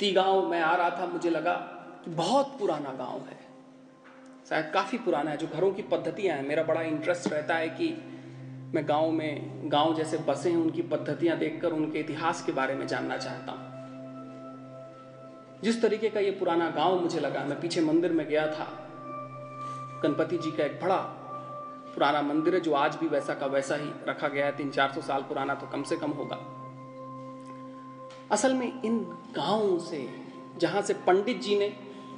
ती गाँव में आ रहा था, मुझे लगा कि बहुत पुराना गाँव है। शायद काफ़ी पुराना है, जो घरों की पद्धतियाँ हैं। मेरा बड़ा इंटरेस्ट रहता है कि मैं गाँव में, गाँव जैसे बसे हैं, उनकी पद्धतियाँ देखकर उनके इतिहास के बारे में जानना चाहता हूँ। जिस तरीके का ये पुराना गाँव मुझे लगा, मैं पीछे मंदिर में गया था। गणपति जी का एक बड़ा पुराना मंदिर है, जो आज भी वैसा का वैसा ही रखा गया है। तीन चार सौ साल पुराना तो कम से कम होगा। असल में इन गाँवों से, जहाँ से पंडित जी ने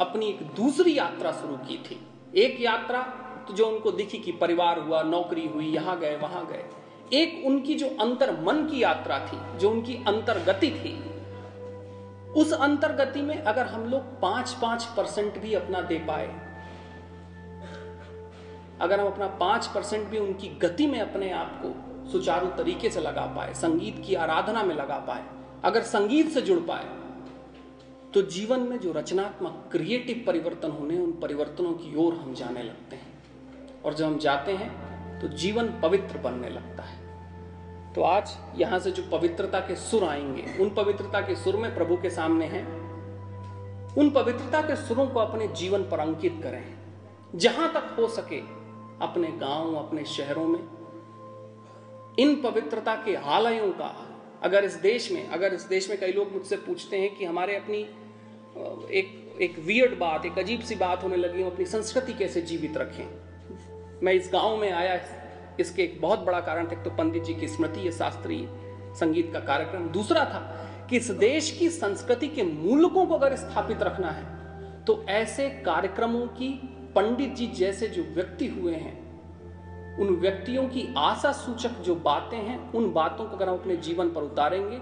अपनी एक दूसरी यात्रा शुरू की थी। एक यात्रा तो जो उनको दिखी कि परिवार हुआ, नौकरी हुई, यहाँ गए, वहाँ गए। एक उनकी जो अंतर मन की यात्रा थी, जो उनकी अंतर्गति थी, उस अंतर्गति में अगर हम लोग पाँच पाँच परसेंट भी अपना दे पाए, अगर हम अपना पाँच परसेंट भी उनकी गति में अपने आप को सुचारू तरीके से लगा पाए, संगीत की आराधना में लगा पाए अगर संगीत से जुड़ पाए तो जीवन में जो रचनात्मक क्रिएटिव परिवर्तन होने, उन परिवर्तनों की ओर हम जाने लगते हैं। और जब हम जाते हैं तो जीवन पवित्र बनने लगता है। तो आज यहाँ से जो पवित्रता के सुर आएँगे, उन पवित्रता के सुर में प्रभु के सामने हैं। उन पवित्रता के सुरों को अपने जीवन पर अंकित करें। जहाँ तक हो सके, अपने गाँव, अपने शहरों में, इन पवित्रता के आलयों का अगर इस देश में, अगर इस देश में कई लोग मुझसे पूछते हैं कि हमारे अपनी एक एक वियर्ड बात, एक अजीब सी बात होने लगी हम अपनी संस्कृति कैसे जीवित रखें? मैं इस गाँव में आया, इसके एक बहुत बड़ा कारण था तो पंडित जी की स्मृति है शास्त्रीय संगीत का कार्यक्रम। दूसरा था कि इस देश की संस्कृति के मूलकों को अगर स्थापित रखना है तो ऐसे कार्यक्रमों की पंडित जी जैसे जो व्यक्ति हुए हैं उन व्यक्तियों की आशा सूचक जो बातें हैं, उन बातों को अगर हम अपने जीवन पर उतारेंगे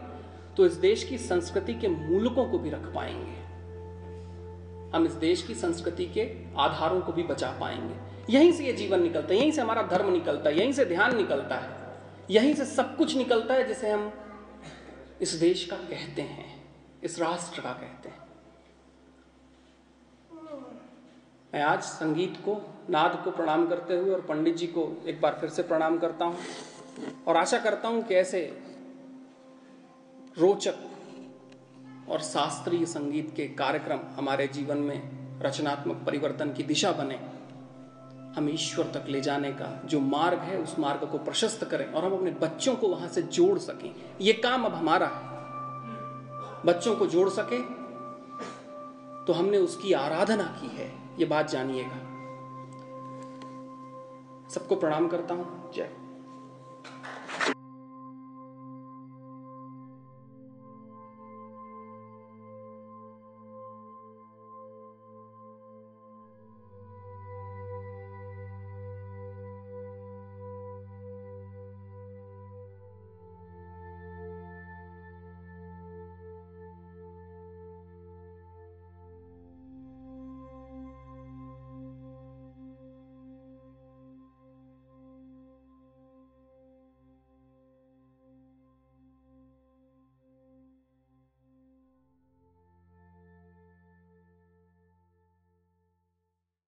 तो इस देश की संस्कृति के मूलकों को भी रख पाएँगे। हम इस देश की संस्कृति के आधारों को भी बचा पाएँगे। यहीं से ये जीवन निकलता है, यहीं से हमारा धर्म निकलता है, यहीं से ध्यान निकलता है, यहीं से सब कुछ निकलता है जिसे हम इस देश का कहते हैं, इस राष्ट्र का कहते हैं। मैं आज संगीत को, नाद को प्रणाम करते हुए और पंडित जी को एक बार फिर से प्रणाम करता हूँ और आशा करता हूँ कि ऐसे रोचक और शास्त्रीय संगीत के कार्यक्रम हमारे जीवन में रचनात्मक परिवर्तन की दिशा बने। हम ईश्वर तक ले जाने का जो मार्ग है, उस मार्ग को प्रशस्त करें और हम अपने बच्चों को वहाँ से जोड़ सकें। ये काम अब हमारा है। बच्चों को जोड़ सके तो हमने उसकी आराधना की है। ये बात जानिएगा। सबको प्रणाम करता हूँ। जय।